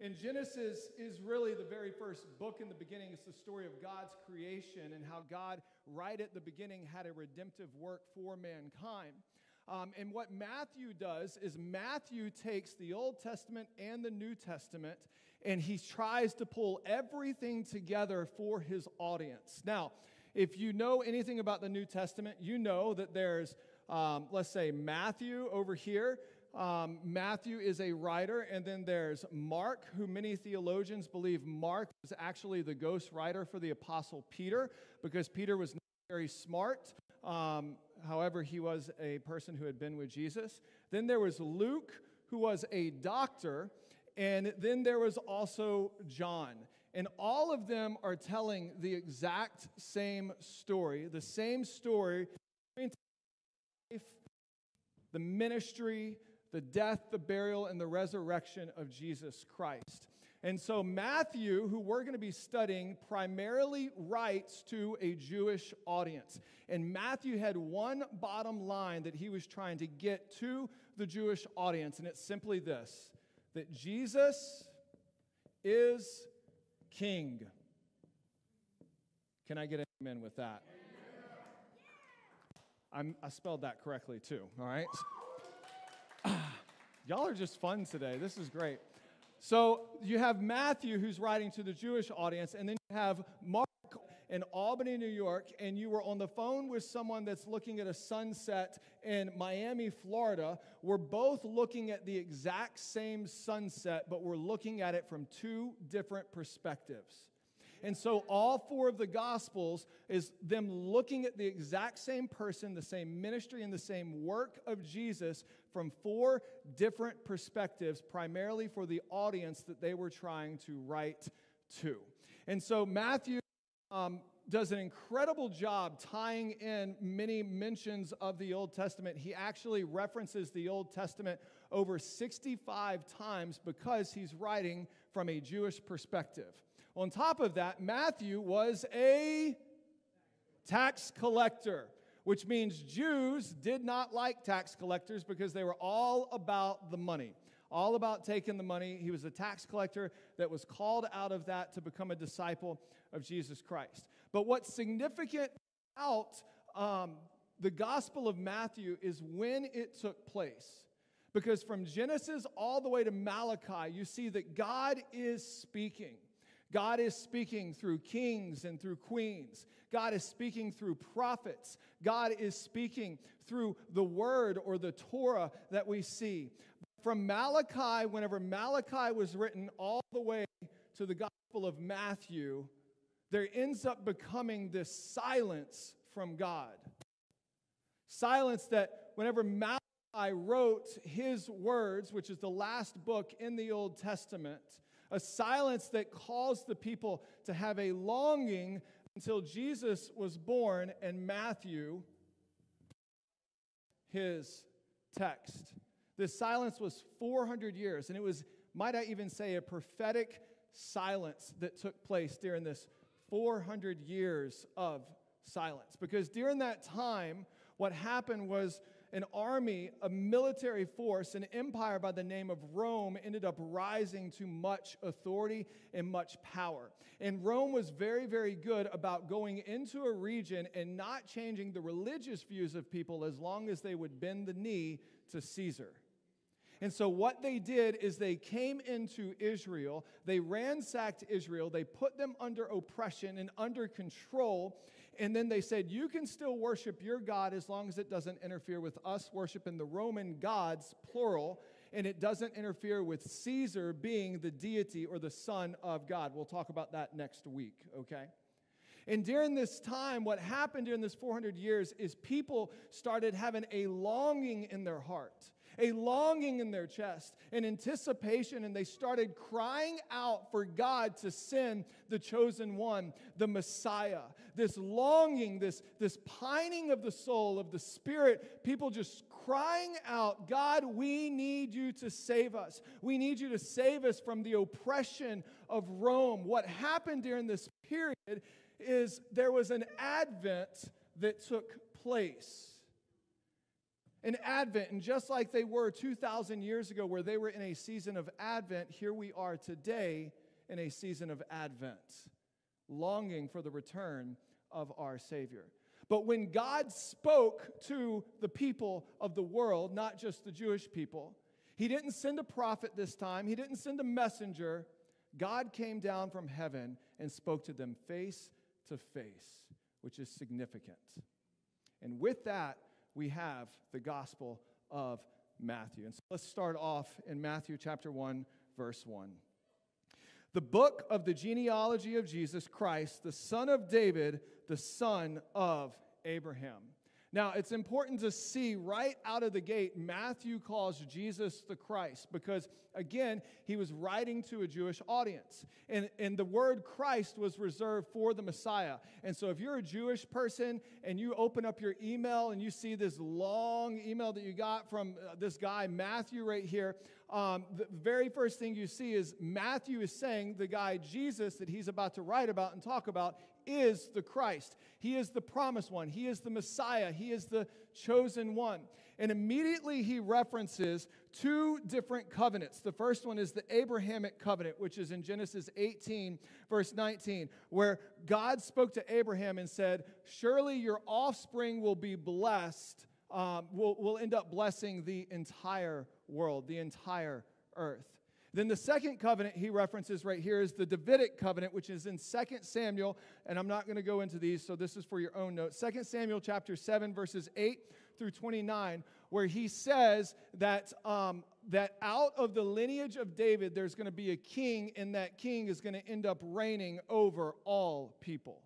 And Genesis is really the very first book in the beginning. It's the story of God's creation and how God, right at the beginning, had a redemptive work for mankind. Um, and what Matthew does is Matthew takes the Old Testament and the New Testament and he tries to pull everything together for his audience. Now, if you know anything about the New Testament, you know that there's, um, let's say, Matthew over here um, Matthew is a writer, and then there's Mark, who many theologians believe Mark was actually the ghost writer for the Apostle Peter because Peter was not very smart. Um, however, he was a person who had been with Jesus. Then there was Luke, who was a doctor. And then there was also John. And all of them are telling the exact same story, the same story, the ministry, the death, the burial, and the resurrection of Jesus Christ. And so, Matthew, who we're going to be studying, primarily writes to a Jewish audience. And Matthew had one bottom line that he was trying to get to the Jewish audience, and it's simply this that Jesus is king. Can I get an amen with that? I spelled that correctly too, all right? Y'all are just fun today. This is great. So you have Matthew who's writing to the Jewish audience, and then you have Mark in Albany, New York, and you were on the phone with someone that's looking at a sunset in Miami, Florida. We're both looking at the exact same sunset, but we're looking at it from two different perspectives. And so all four of the gospels is them looking at the exact same person, the same ministry and the same work of Jesus from four different perspectives, primarily for the audience that they were trying to write to. And so Matthew um, does an incredible job tying in many mentions of the Old Testament. He actually references the Old Testament over 65 times because he's writing from a Jewish perspective. On top of that, Matthew was a tax collector, which means Jews did not like tax collectors because they were all about the money all about taking the money. He was a tax collector that was called out of that to become a disciple of Jesus Christ. But what's significant about um, the Gospel of Matthew is when it took place. Because from Genesis all the way to Malachi, you see that God is speaking. God is speaking through kings and through queens. God is speaking through prophets. God is speaking through the word or the Torah that we see. From Malachi, whenever Malachi was written all the way to the Gospel of Matthew, there ends up becoming this silence from God. Silence that whenever Malachi wrote his words, which is the last book in the Old Testament, a silence that caused the people to have a longing until Jesus was born and Matthew, his text. This silence was 400 years, and it was, might I even say, a prophetic silence that took place during this 400 years of silence. Because during that time, what happened was an army, a military force, an empire by the name of Rome ended up rising to much authority and much power. And Rome was very, very good about going into a region and not changing the religious views of people as long as they would bend the knee to Caesar. And so, what they did is they came into Israel, they ransacked Israel, they put them under oppression and under control, and then they said, You can still worship your God as long as it doesn't interfere with us worshiping the Roman gods, plural, and it doesn't interfere with Caesar being the deity or the son of God. We'll talk about that next week, okay? And during this time, what happened during this 400 years is people started having a longing in their heart, a longing in their chest, an anticipation, and they started crying out for God to send the chosen one, the Messiah. This longing, this, this pining of the soul, of the spirit, people just crying out, God, we need you to save us. We need you to save us from the oppression of Rome. What happened during this period is there was an advent that took place. In Advent. And just like they were 2,000 years ago, where they were in a season of Advent, here we are today in a season of Advent, longing for the return of our Savior. But when God spoke to the people of the world, not just the Jewish people, He didn't send a prophet this time, He didn't send a messenger. God came down from heaven and spoke to them face to face, which is significant. And with that, we have the Gospel of Matthew. And so let's start off in Matthew chapter 1, verse 1. The book of the genealogy of Jesus Christ, the son of David, the son of Abraham. Now, it's important to see right out of the gate, Matthew calls Jesus the Christ because, again, he was writing to a Jewish audience. And, and the word Christ was reserved for the Messiah. And so, if you're a Jewish person and you open up your email and you see this long email that you got from uh, this guy, Matthew, right here, um, the very first thing you see is Matthew is saying the guy Jesus that he's about to write about and talk about is the Christ. He is the promised one. He is the Messiah. He is the chosen one. And immediately he references two different covenants. The first one is the Abrahamic covenant, which is in Genesis 18, verse 19, where God spoke to Abraham and said, Surely your offspring will be blessed, um, will, will end up blessing the entire world, the entire earth. Then the second covenant he references right here is the Davidic covenant, which is in 2 Samuel, and I'm not going to go into these, so this is for your own notes. 2 Samuel chapter 7, verses 8 through 29, where he says that, um, that out of the lineage of David, there's going to be a king, and that king is going to end up reigning over all people.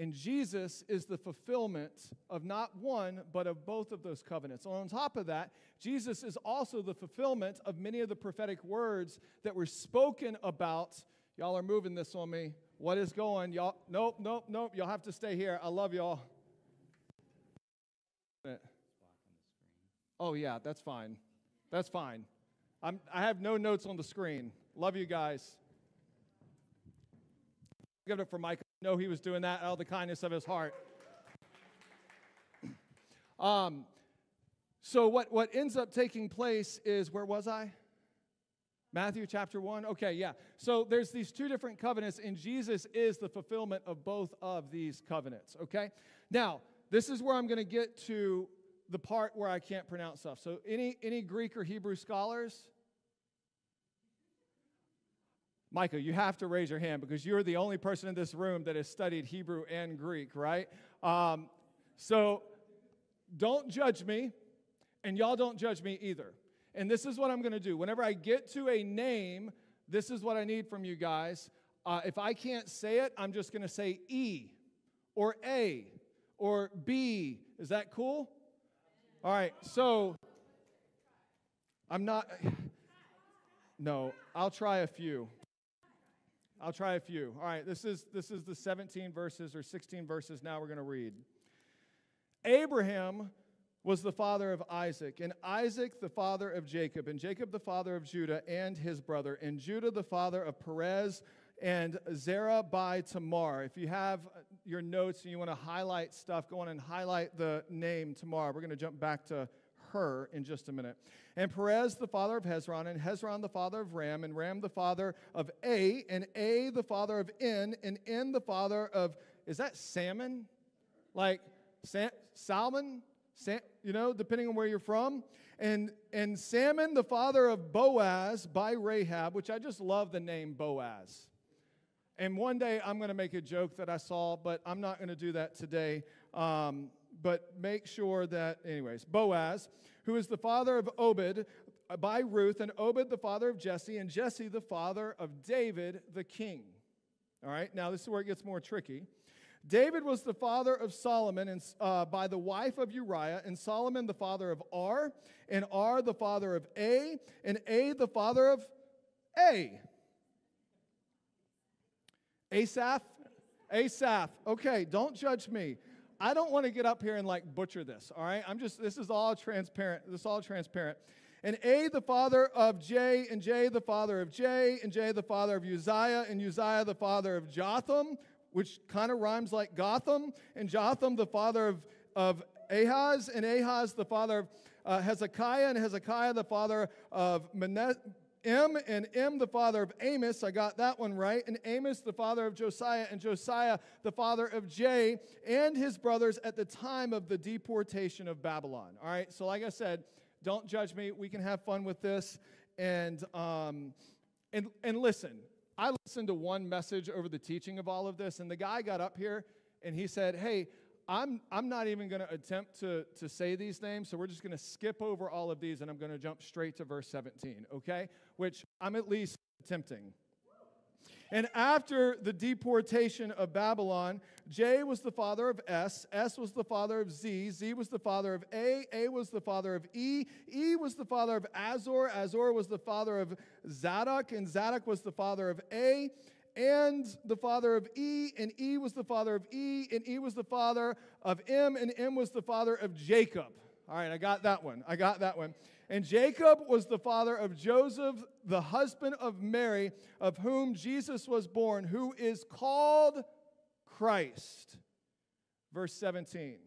And Jesus is the fulfillment of not one, but of both of those covenants. And on top of that, Jesus is also the fulfillment of many of the prophetic words that were spoken about. Y'all are moving this on me. What is going? Y'all, nope, nope, nope. Y'all have to stay here. I love y'all. Oh, yeah, that's fine. That's fine. I'm, I have no notes on the screen. Love you guys. Give it up for Mike know he was doing that out of the kindness of his heart. Um, so what, what ends up taking place is where was I? Matthew chapter 1. Okay, yeah. So there's these two different covenants, and Jesus is the fulfillment of both of these covenants. Okay? Now, this is where I'm going to get to the part where I can't pronounce stuff. So any any Greek or Hebrew scholars? Micah, you have to raise your hand because you're the only person in this room that has studied Hebrew and Greek, right? Um, so don't judge me, and y'all don't judge me either. And this is what I'm going to do. Whenever I get to a name, this is what I need from you guys. Uh, if I can't say it, I'm just going to say E or A or B. Is that cool? All right, so I'm not. No, I'll try a few. I'll try a few. All right, this is this is the 17 verses or 16 verses now we're going to read. Abraham was the father of Isaac, and Isaac the father of Jacob, and Jacob the father of Judah and his brother, and Judah the father of Perez and Zerah by Tamar. If you have your notes and you want to highlight stuff, go on and highlight the name Tamar. We're going to jump back to her in just a minute. And Perez, the father of Hezron, and Hezron, the father of Ram, and Ram, the father of A, and A, the father of En, and En, the father of, is that salmon? Like sa- salmon? Sa- you know, depending on where you're from. And, and Salmon, the father of Boaz by Rahab, which I just love the name Boaz. And one day I'm going to make a joke that I saw, but I'm not going to do that today. Um, but make sure that, anyways, Boaz, who is the father of Obed by Ruth, and Obed the father of Jesse, and Jesse the father of David the king. All right, now this is where it gets more tricky. David was the father of Solomon and, uh, by the wife of Uriah, and Solomon the father of R, and R the father of A, and A the father of A. Asaph? Asaph. Okay, don't judge me. I don't want to get up here and like butcher this, all right? I'm just, this is all transparent. This is all transparent. And A, the father of J, and J, the father of J, and J, the father of Uzziah, and Uzziah, the father of Jotham, which kind of rhymes like Gotham, and Jotham, the father of, of Ahaz, and Ahaz the father of uh, Hezekiah, and Hezekiah the father of Manasseh. M and M the father of Amos, I got that one right, and Amos the father of Josiah, and Josiah the father of J, and his brothers at the time of the deportation of Babylon. All right, so like I said, don't judge me. We can have fun with this, and um, and and listen. I listened to one message over the teaching of all of this, and the guy got up here and he said, "Hey, I'm, I'm not even going to attempt to, to say these names, so we're just going to skip over all of these and I'm going to jump straight to verse 17, okay? Which I'm at least attempting. And after the deportation of Babylon, J was the father of S, S was the father of Z, Z was the father of A, A was the father of E, E was the father of Azor, Azor was the father of Zadok, and Zadok was the father of A, and the father of E, and E was the father of E, and E was the father of M, and M was the father of Jacob. All right, I got that one. I got that one. And Jacob was the father of Joseph, the husband of Mary, of whom Jesus was born, who is called Christ. Verse 17.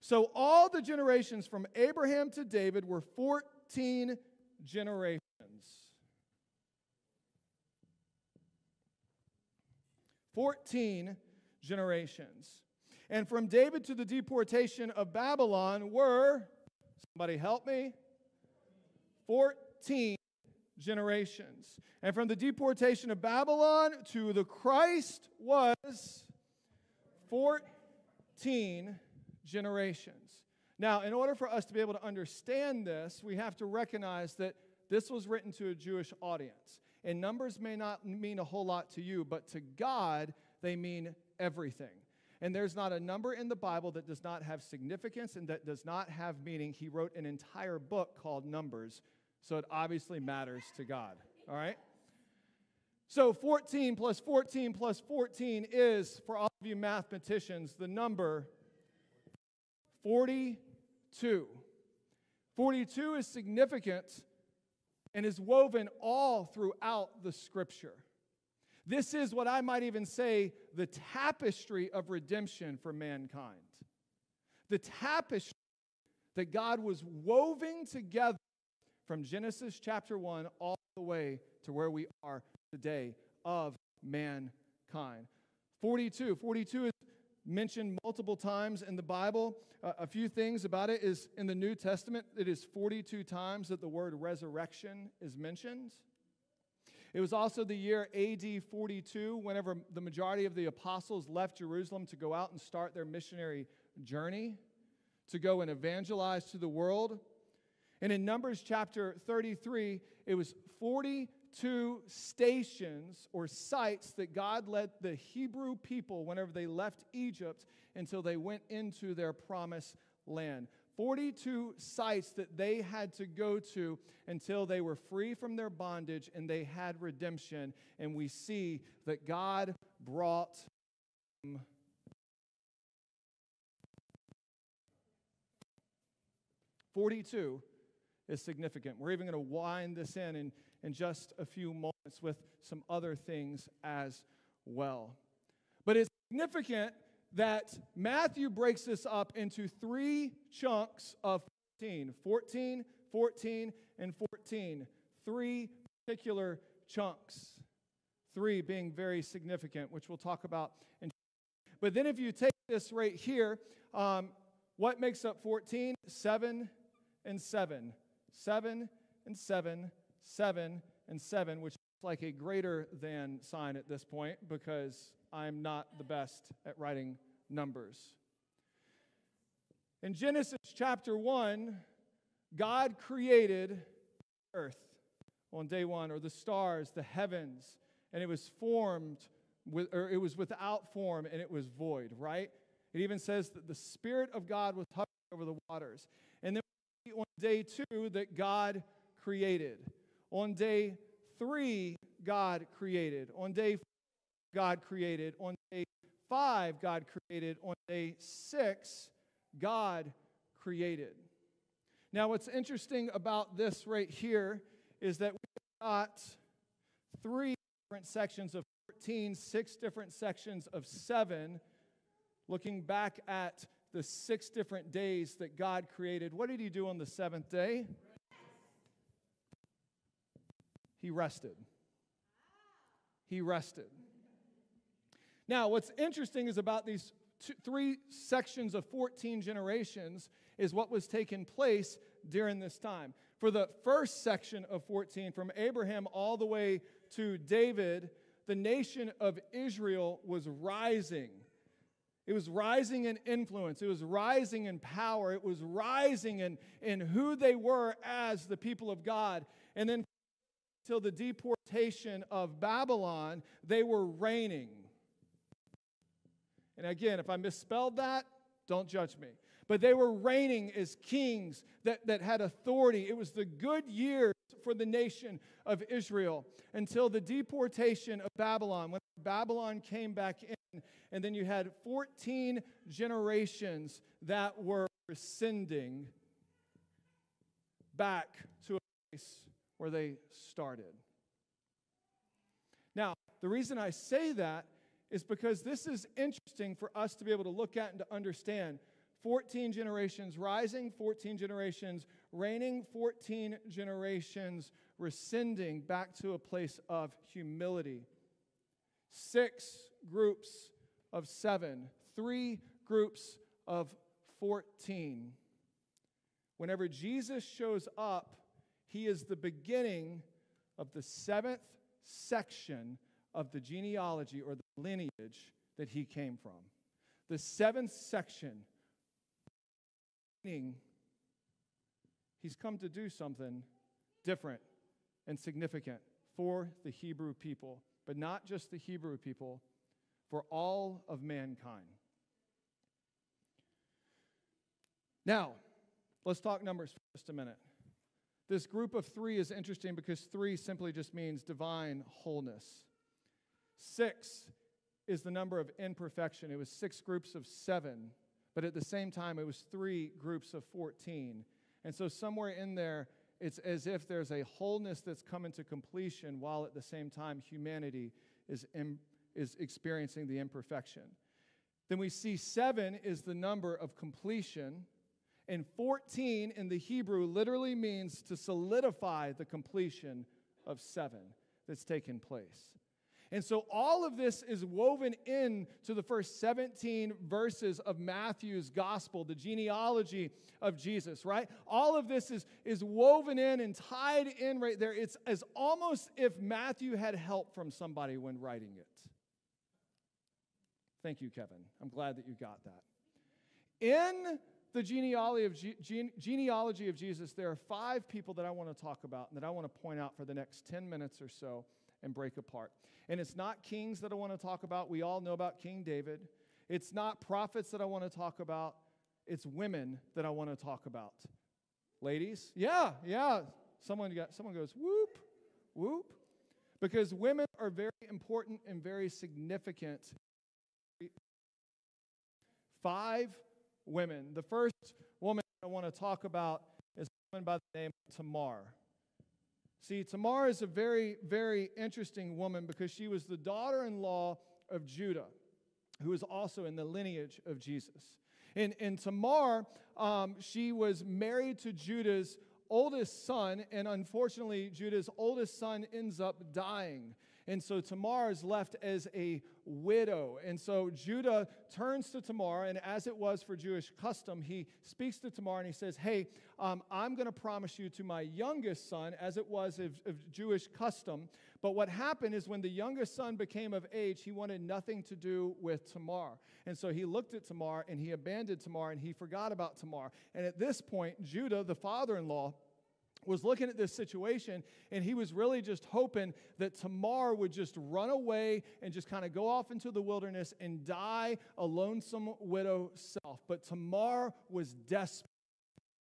So all the generations from Abraham to David were 14 generations. 14 generations. And from David to the deportation of Babylon were, somebody help me, 14 generations. And from the deportation of Babylon to the Christ was 14 generations. Now, in order for us to be able to understand this, we have to recognize that this was written to a Jewish audience. And numbers may not mean a whole lot to you, but to God, they mean everything. And there's not a number in the Bible that does not have significance and that does not have meaning. He wrote an entire book called Numbers, so it obviously matters to God. All right? So 14 plus 14 plus 14 is, for all of you mathematicians, the number 42. 42 is significant and is woven all throughout the scripture. This is what I might even say the tapestry of redemption for mankind. The tapestry that God was woven together from Genesis chapter 1 all the way to where we are today of mankind. 42. 42 is mentioned multiple times in the Bible. Uh, a few things about it is in the New Testament, it is 42 times that the word resurrection is mentioned. It was also the year AD 42, whenever the majority of the apostles left Jerusalem to go out and start their missionary journey, to go and evangelize to the world. And in Numbers chapter 33, it was 42 stations or sites that God led the Hebrew people whenever they left Egypt until they went into their promised land. 42 sites that they had to go to until they were free from their bondage and they had redemption. And we see that God brought them. Forty-two is significant. We're even going to wind this in, in in just a few moments with some other things as well. But it's significant that Matthew breaks this up into three chunks of 14 14, 14, and 14. Three particular chunks. Three being very significant, which we'll talk about. In but then if you take this right here, um, what makes up 14? Seven and seven. Seven and seven, seven and seven, which is like a greater than sign at this point because I'm not the best at writing numbers. In Genesis chapter 1, God created earth on day one, or the stars, the heavens, and it was formed with, or it was without form and it was void, right? It even says that the Spirit of God was hovering over the waters. And then on day two, that God created. On day three, God created. On day four, God created. On day five, God created. On day six, God created. Now, what's interesting about this right here is that we've got three different sections of 14, six different sections of seven, looking back at the six different days that God created, what did he do on the seventh day? He rested. He rested. Now, what's interesting is about these two, three sections of 14 generations is what was taking place during this time. For the first section of 14, from Abraham all the way to David, the nation of Israel was rising. It was rising in influence. It was rising in power. It was rising in, in who they were as the people of God. And then, till the deportation of Babylon, they were reigning. And again, if I misspelled that, don't judge me. But they were reigning as kings that, that had authority. It was the good years for the nation of Israel until the deportation of Babylon. When Babylon came back in, and then you had 14 generations that were rescinding back to a place where they started. Now, the reason I say that is because this is interesting for us to be able to look at and to understand. 14 generations rising, 14 generations reigning, 14 generations rescinding back to a place of humility. Six groups of seven, three groups of 14. Whenever Jesus shows up, he is the beginning of the seventh section of the genealogy or the lineage that he came from. The seventh section, meaning he's come to do something different and significant for the Hebrew people, but not just the Hebrew people, for all of mankind. Now, let's talk numbers for just a minute. This group of three is interesting because three simply just means divine wholeness. Six is the number of imperfection. It was six groups of seven, but at the same time, it was three groups of 14. And so, somewhere in there, it's as if there's a wholeness that's coming to completion while at the same time humanity is, in, is experiencing the imperfection. Then we see seven is the number of completion, and 14 in the Hebrew literally means to solidify the completion of seven that's taken place. And so all of this is woven in to the first 17 verses of Matthew's gospel, the genealogy of Jesus, right? All of this is, is woven in and tied in right there. It's as almost if Matthew had help from somebody when writing it. Thank you, Kevin. I'm glad that you got that. In the genealogy of, gene, genealogy of Jesus, there are five people that I want to talk about and that I want to point out for the next 10 minutes or so and break apart. And it's not kings that I want to talk about. We all know about King David. It's not prophets that I want to talk about. It's women that I want to talk about. Ladies? Yeah, yeah. Someone got someone goes, whoop, whoop. Because women are very important and very significant. Five women. The first woman I want to talk about is a woman by the name of Tamar. See, Tamar is a very, very interesting woman because she was the daughter in law of Judah, who is also in the lineage of Jesus. And, and Tamar, um, she was married to Judah's oldest son, and unfortunately, Judah's oldest son ends up dying. And so Tamar is left as a widow. And so Judah turns to Tamar, and as it was for Jewish custom, he speaks to Tamar and he says, Hey, um, I'm going to promise you to my youngest son, as it was of, of Jewish custom. But what happened is when the youngest son became of age, he wanted nothing to do with Tamar. And so he looked at Tamar and he abandoned Tamar and he forgot about Tamar. And at this point, Judah, the father in law, was looking at this situation and he was really just hoping that Tamar would just run away and just kind of go off into the wilderness and die a lonesome widow self. But Tamar was desperate.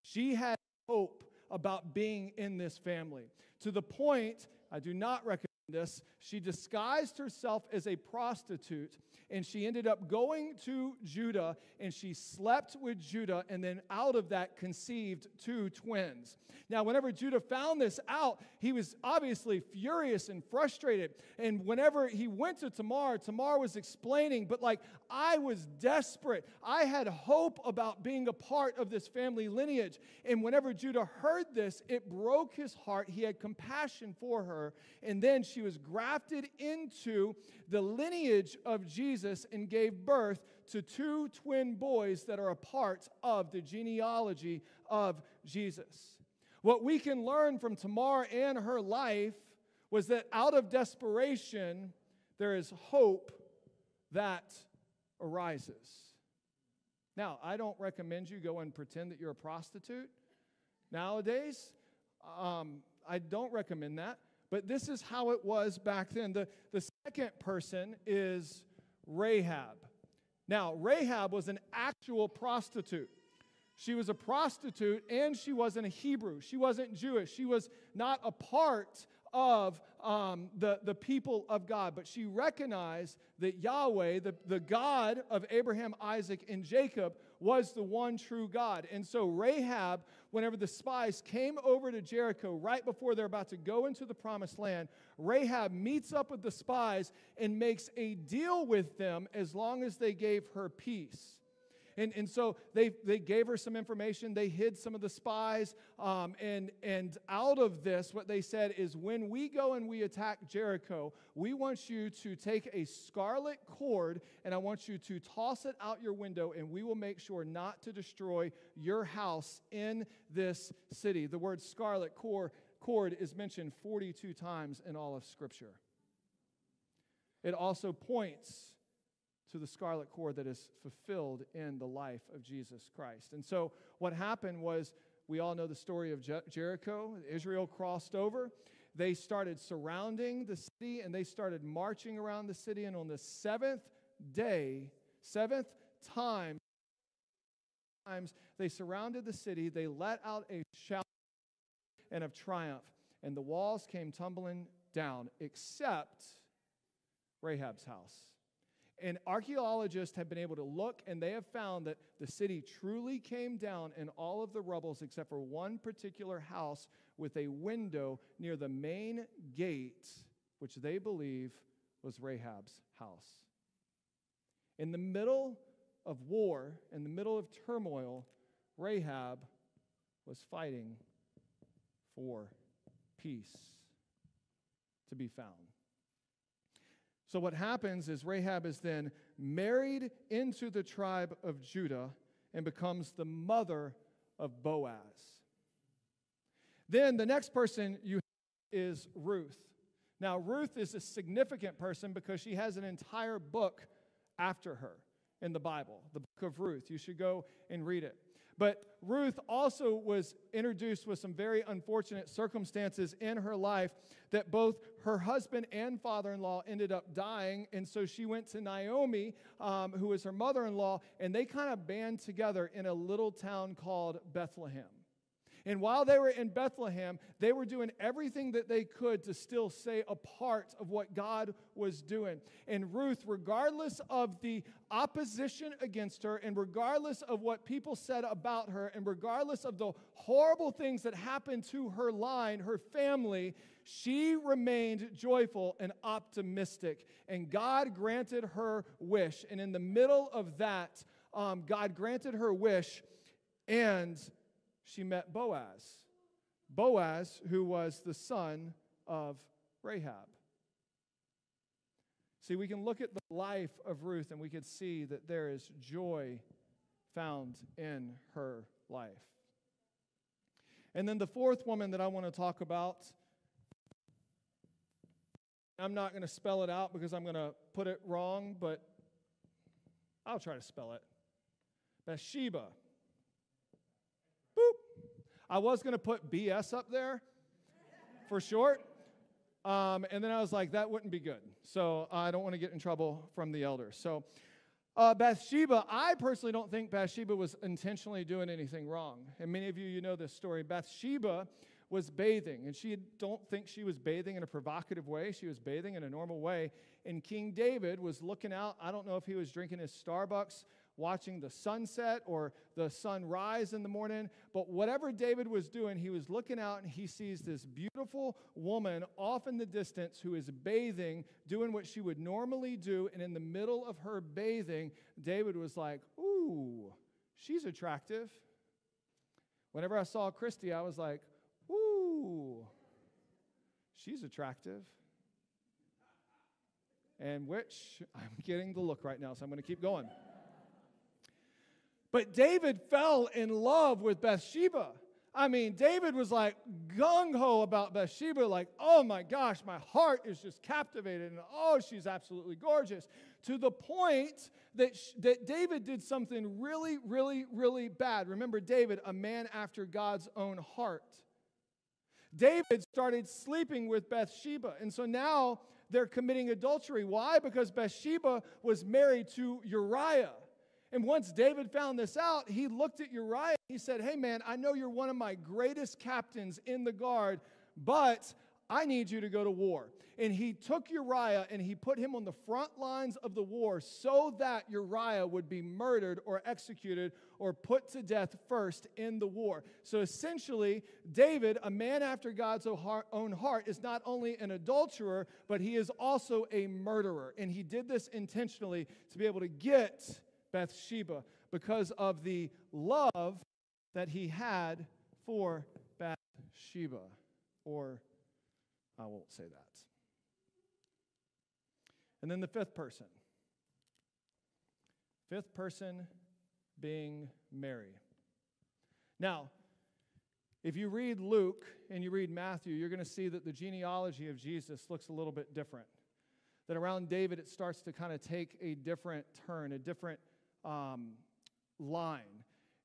She had hope about being in this family to the point, I do not recommend this, she disguised herself as a prostitute and she ended up going to Judah and she slept with Judah and then out of that conceived two twins. Now, whenever Judah found this out, he was obviously furious and frustrated. And whenever he went to Tamar, Tamar was explaining, but like, I was desperate. I had hope about being a part of this family lineage. And whenever Judah heard this, it broke his heart. He had compassion for her. And then she was grafted into the lineage of Jesus and gave birth to two twin boys that are a part of the genealogy of Jesus. What we can learn from Tamar and her life was that out of desperation, there is hope that arises. Now, I don't recommend you go and pretend that you're a prostitute nowadays. Um, I don't recommend that. But this is how it was back then. The, the second person is Rahab. Now, Rahab was an actual prostitute. She was a prostitute and she wasn't a Hebrew. She wasn't Jewish. She was not a part of um, the, the people of God, but she recognized that Yahweh, the, the God of Abraham, Isaac, and Jacob, was the one true God. And so Rahab, whenever the spies came over to Jericho right before they're about to go into the promised land, Rahab meets up with the spies and makes a deal with them as long as they gave her peace. And, and so they, they gave her some information. They hid some of the spies. Um, and, and out of this, what they said is when we go and we attack Jericho, we want you to take a scarlet cord and I want you to toss it out your window, and we will make sure not to destroy your house in this city. The word scarlet cord, cord is mentioned 42 times in all of Scripture. It also points to the scarlet cord that is fulfilled in the life of Jesus Christ. And so what happened was we all know the story of Jericho. Israel crossed over. They started surrounding the city and they started marching around the city. And on the seventh day, seventh time, times they surrounded the city. They let out a shout and of triumph, and the walls came tumbling down, except Rahab's house. And archaeologists have been able to look and they have found that the city truly came down in all of the rubbles except for one particular house with a window near the main gate, which they believe was Rahab's house. In the middle of war, in the middle of turmoil, Rahab was fighting for peace to be found. So, what happens is Rahab is then married into the tribe of Judah and becomes the mother of Boaz. Then the next person you is Ruth. Now, Ruth is a significant person because she has an entire book after her in the Bible, the book of Ruth. You should go and read it. But Ruth also was introduced with some very unfortunate circumstances in her life that both her husband and father in law ended up dying. And so she went to Naomi, um, who was her mother in law, and they kind of band together in a little town called Bethlehem. And while they were in Bethlehem, they were doing everything that they could to still stay a part of what God was doing. And Ruth, regardless of the opposition against her, and regardless of what people said about her, and regardless of the horrible things that happened to her line, her family, she remained joyful and optimistic. And God granted her wish. And in the middle of that, um, God granted her wish. And she met Boaz. Boaz, who was the son of Rahab. See, we can look at the life of Ruth and we can see that there is joy found in her life. And then the fourth woman that I want to talk about, I'm not going to spell it out because I'm going to put it wrong, but I'll try to spell it. Bathsheba. I was going to put BS up there for short. Um, and then I was like, that wouldn't be good. So I don't want to get in trouble from the elders. So uh, Bathsheba, I personally don't think Bathsheba was intentionally doing anything wrong. And many of you, you know this story. Bathsheba was bathing. And she don't think she was bathing in a provocative way. She was bathing in a normal way. And King David was looking out. I don't know if he was drinking his Starbucks, watching the sunset or the sun rise in the morning. But whatever David was doing, he was looking out and he sees this beautiful woman off in the distance who is bathing, doing what she would normally do. And in the middle of her bathing, David was like, Ooh, she's attractive. Whenever I saw Christy, I was like, Ooh, she's attractive. And which I'm getting the look right now, so I'm going to keep going. But David fell in love with Bathsheba. I mean, David was like gung ho about Bathsheba, like, oh my gosh, my heart is just captivated, and oh, she's absolutely gorgeous. To the point that, sh- that David did something really, really, really bad. Remember, David, a man after God's own heart. David started sleeping with Bathsheba, and so now they're committing adultery. Why? Because Bathsheba was married to Uriah. And once David found this out, he looked at Uriah. He said, Hey, man, I know you're one of my greatest captains in the guard, but I need you to go to war. And he took Uriah and he put him on the front lines of the war so that Uriah would be murdered or executed or put to death first in the war. So essentially, David, a man after God's own heart, is not only an adulterer, but he is also a murderer. And he did this intentionally to be able to get Bathsheba because of the love that he had for Bathsheba. Or I won't say that. And then the fifth person. Fifth person being Mary. Now, if you read Luke and you read Matthew, you're going to see that the genealogy of Jesus looks a little bit different. That around David, it starts to kind of take a different turn, a different um, line.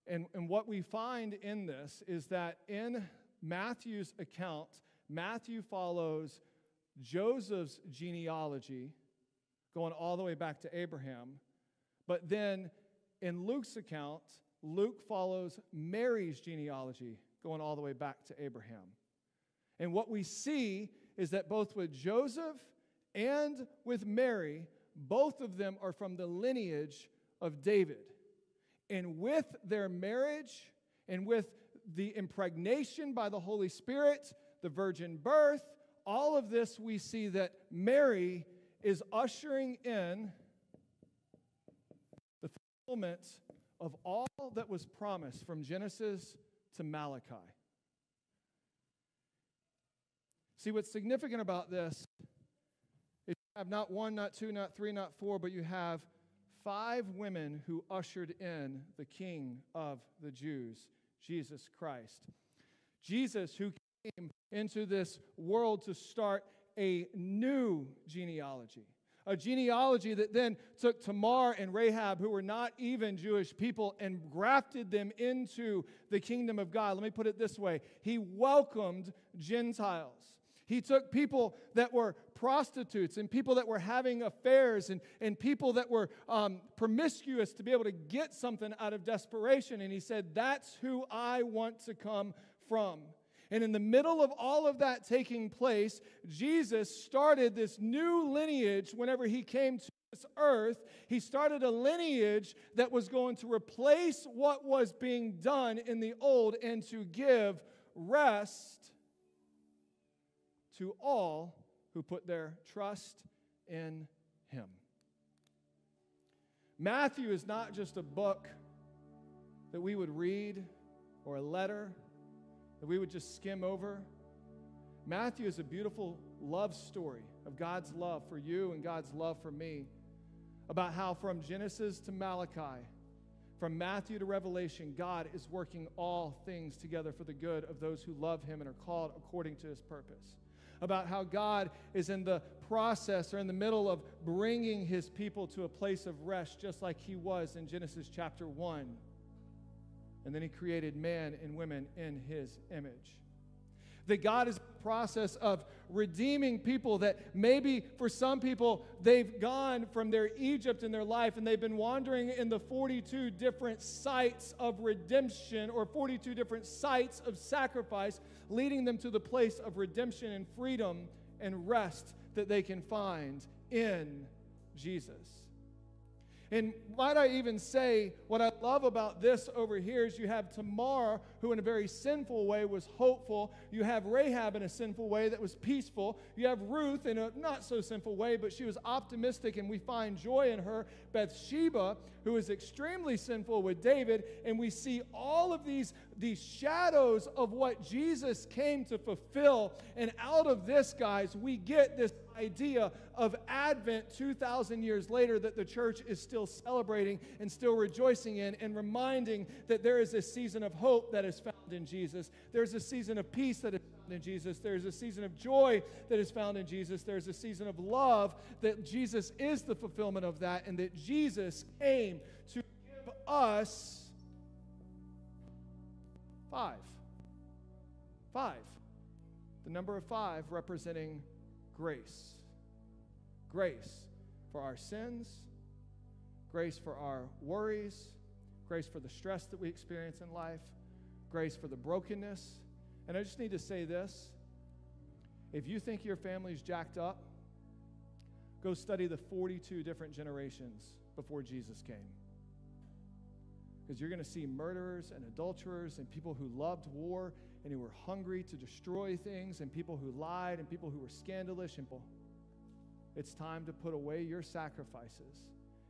And, and what we find in this is that in Matthew's account, Matthew follows Joseph's genealogy, going all the way back to Abraham. But then in Luke's account, Luke follows Mary's genealogy, going all the way back to Abraham. And what we see is that both with Joseph and with Mary, both of them are from the lineage of David. And with their marriage and with the impregnation by the Holy Spirit, the virgin birth, all of this, we see that Mary is ushering in the fulfillment of all that was promised from Genesis to Malachi. See, what's significant about this is you have not one, not two, not three, not four, but you have five women who ushered in the King of the Jews, Jesus Christ. Jesus, who came into this world to start a new genealogy. A genealogy that then took Tamar and Rahab, who were not even Jewish people, and grafted them into the kingdom of God. Let me put it this way He welcomed Gentiles. He took people that were prostitutes and people that were having affairs and, and people that were um, promiscuous to be able to get something out of desperation. And he said, That's who I want to come from. And in the middle of all of that taking place, Jesus started this new lineage whenever he came to this earth. He started a lineage that was going to replace what was being done in the old and to give rest to all who put their trust in him. Matthew is not just a book that we would read or a letter that we would just skim over. Matthew is a beautiful love story of God's love for you and God's love for me. About how from Genesis to Malachi, from Matthew to Revelation, God is working all things together for the good of those who love Him and are called according to His purpose about how God is in the process or in the middle of bringing his people to a place of rest, just like he was in Genesis chapter 1. And then he created man and women in his image. That God is process of redeeming people that maybe for some people they've gone from their Egypt in their life and they've been wandering in the 42 different sites of redemption or 42 different sites of sacrifice, leading them to the place of redemption and freedom and rest that they can find in Jesus. And might I even say, what I love about this over here is you have Tamar, who in a very sinful way was hopeful. You have Rahab in a sinful way that was peaceful. You have Ruth in a not so sinful way, but she was optimistic, and we find joy in her. Bathsheba, who is extremely sinful with David, and we see all of these, these shadows of what Jesus came to fulfill. And out of this, guys, we get this idea of Advent 2,000 years later that the church is still celebrating and still rejoicing in and reminding that there is a season of hope that is found in Jesus. There's a season of peace that is found in Jesus. There's a season of joy that is found in Jesus. There's a season of love that Jesus is the fulfillment of that and that Jesus came to give us five. Five. The number of five representing grace. Grace for our sins, grace for our worries, grace for the stress that we experience in life, grace for the brokenness. And I just need to say this if you think your family's jacked up, go study the 42 different generations before Jesus came. Because you're going to see murderers and adulterers and people who loved war and who were hungry to destroy things, and people who lied, and people who were scandalous. And people. It's time to put away your sacrifices.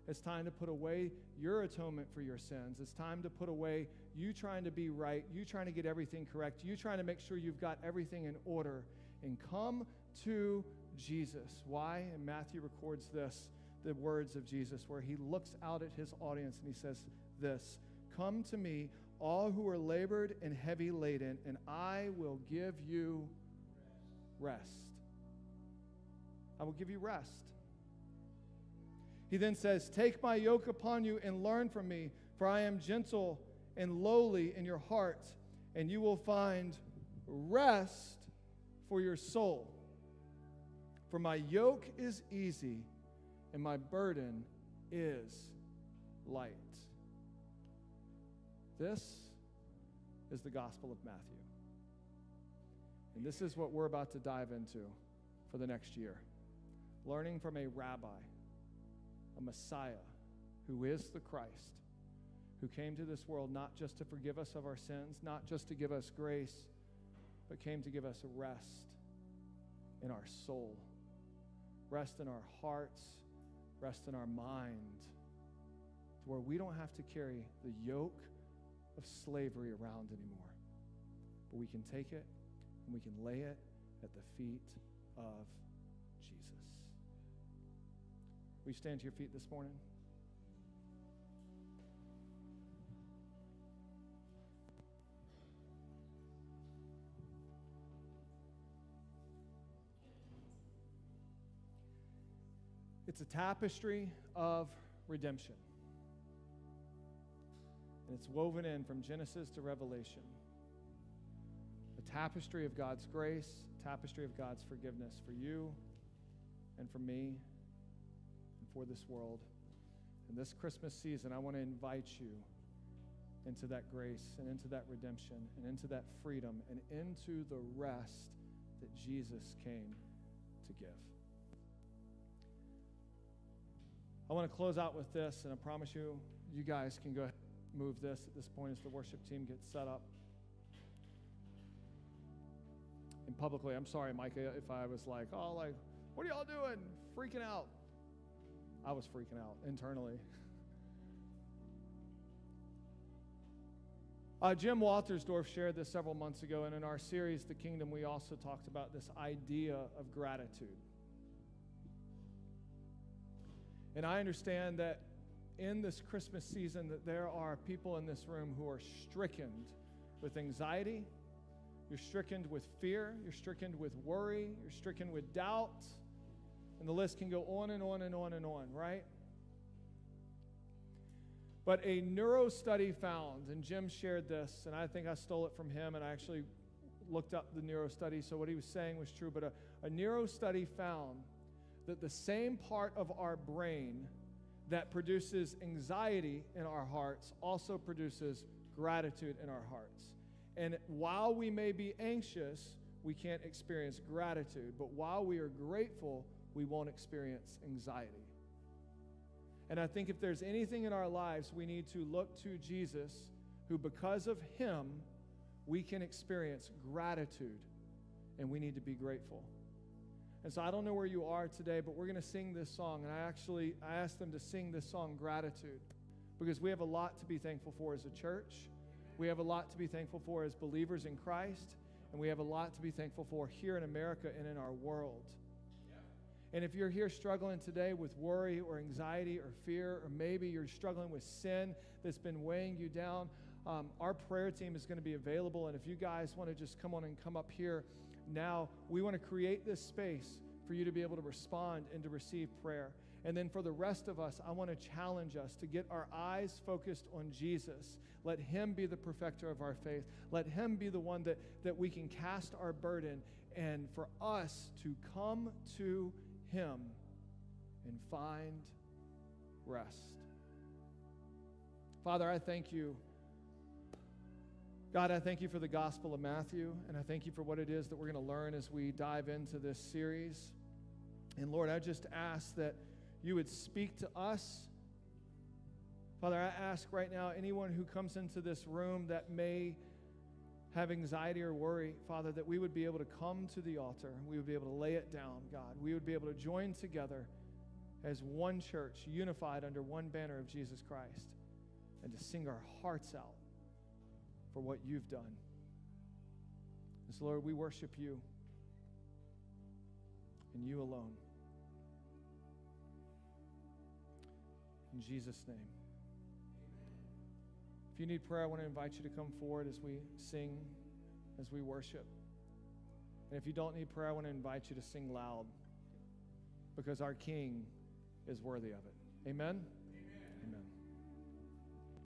It's time to put away your atonement for your sins. It's time to put away you trying to be right, you trying to get everything correct, you trying to make sure you've got everything in order, and come to Jesus. Why? And Matthew records this the words of Jesus, where he looks out at his audience and he says, This, come to me, all who are labored and heavy laden, and I will give you rest. I will give you rest. He then says, Take my yoke upon you and learn from me, for I am gentle and lowly in your heart, and you will find rest for your soul. For my yoke is easy and my burden is light. This is the Gospel of Matthew. And this is what we're about to dive into for the next year. Learning from a rabbi, a Messiah, who is the Christ, who came to this world not just to forgive us of our sins, not just to give us grace, but came to give us rest in our soul, rest in our hearts, rest in our mind, to where we don't have to carry the yoke of slavery around anymore. But we can take it and we can lay it at the feet of Jesus. You stand to your feet this morning? It's a tapestry of redemption. And it's woven in from Genesis to Revelation. A tapestry of God's grace, tapestry of God's forgiveness for you and for me and for this world. In this Christmas season, I want to invite you into that grace and into that redemption and into that freedom and into the rest that Jesus came to give. I want to close out with this, and I promise you, you guys can go ahead move this at this point as the worship team gets set up. And publicly, I'm sorry, Micah, if I was like, oh, like, what are y'all doing? Freaking out. I was freaking out internally. Uh, Jim Waltersdorf shared this several months ago, and in our series, The Kingdom, we also talked about this idea of gratitude. And I understand that in this Christmas season that there are people in this room who are stricken with anxiety, you're stricken with fear, you're stricken with worry, you're stricken with doubt, and the list can go on and on and on and on, right? But a neuro study found, and Jim shared this, and I think I stole it from him, and I actually looked up the neuro study, so what he was saying was true. But a, a neuro study found that the same part of our brain that produces anxiety in our hearts also produces gratitude in our hearts. And while we may be anxious, we can't experience gratitude. But while we are grateful, we won't experience anxiety. And I think if there's anything in our lives, we need to look to Jesus, who, because of him, we can experience gratitude and we need to be grateful. And so I don't know where you are today, but we're going to sing this song. And I actually I asked them to sing this song, Gratitude, because we have a lot to be thankful for as a church. We have a lot to be thankful for as believers in Christ. And we have a lot to be thankful for here in America and in our world. And if you're here struggling today with worry or anxiety or fear, or maybe you're struggling with sin that's been weighing you down, um, our prayer team is going to be available. And if you guys want to just come on and come up here now, we want to create this space for you to be able to respond and to receive prayer. And then for the rest of us, I want to challenge us to get our eyes focused on Jesus. Let Him be the perfecter of our faith. Let Him be the one that, that we can cast our burden and for us to come to Him and find rest. Father, I thank you. God, I thank you for the Gospel of Matthew, and I thank you for what it is that we're going to learn as we dive into this series. And Lord, I just ask that you would speak to us. Father, I ask right now anyone who comes into this room that may have anxiety or worry, Father, that we would be able to come to the altar. We would be able to lay it down, God. We would be able to join together as one church, unified under one banner of Jesus Christ, and to sing our hearts out for what you've done. And so, Lord, we worship you and you alone. In Jesus' name. If you need prayer, I want to invite you to come forward as we sing, as we worship. And if you don't need prayer, I want to invite you to sing loud because our King is worthy of it. Amen.